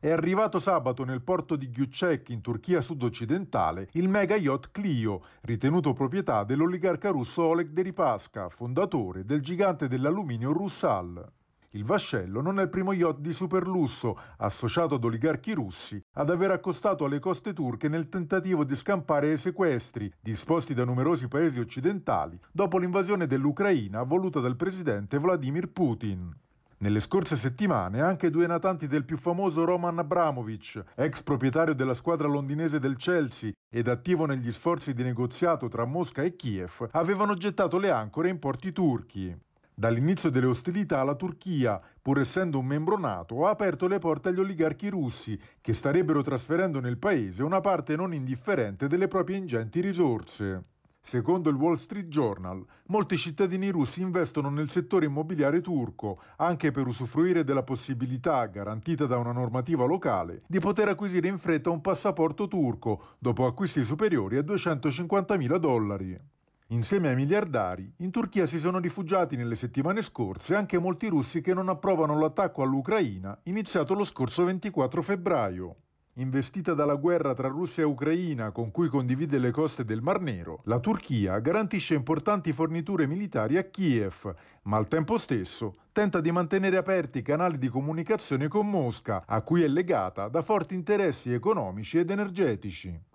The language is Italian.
È arrivato sabato nel porto di Gyucek in Turchia sud-occidentale il mega yacht Clio, ritenuto proprietà dell'oligarca russo Oleg Deripaska, fondatore del gigante dell'alluminio Russal. Il vascello non è il primo yacht di superlusso, associato ad oligarchi russi, ad aver accostato alle coste turche nel tentativo di scampare ai sequestri disposti da numerosi paesi occidentali dopo l'invasione dell'Ucraina voluta dal presidente Vladimir Putin. Nelle scorse settimane anche due natanti del più famoso Roman Abramovich, ex proprietario della squadra londinese del Chelsea ed attivo negli sforzi di negoziato tra Mosca e Kiev, avevano gettato le ancore in porti turchi. Dall'inizio delle ostilità la Turchia, pur essendo un membro NATO, ha aperto le porte agli oligarchi russi, che starebbero trasferendo nel paese una parte non indifferente delle proprie ingenti risorse. Secondo il Wall Street Journal, molti cittadini russi investono nel settore immobiliare turco anche per usufruire della possibilità, garantita da una normativa locale, di poter acquisire in fretta un passaporto turco dopo acquisti superiori a 250.000 dollari. Insieme ai miliardari, in Turchia si sono rifugiati nelle settimane scorse anche molti russi che non approvano l'attacco all'Ucraina iniziato lo scorso 24 febbraio. Investita dalla guerra tra Russia e Ucraina con cui condivide le coste del Mar Nero, la Turchia garantisce importanti forniture militari a Kiev, ma al tempo stesso tenta di mantenere aperti i canali di comunicazione con Mosca, a cui è legata da forti interessi economici ed energetici.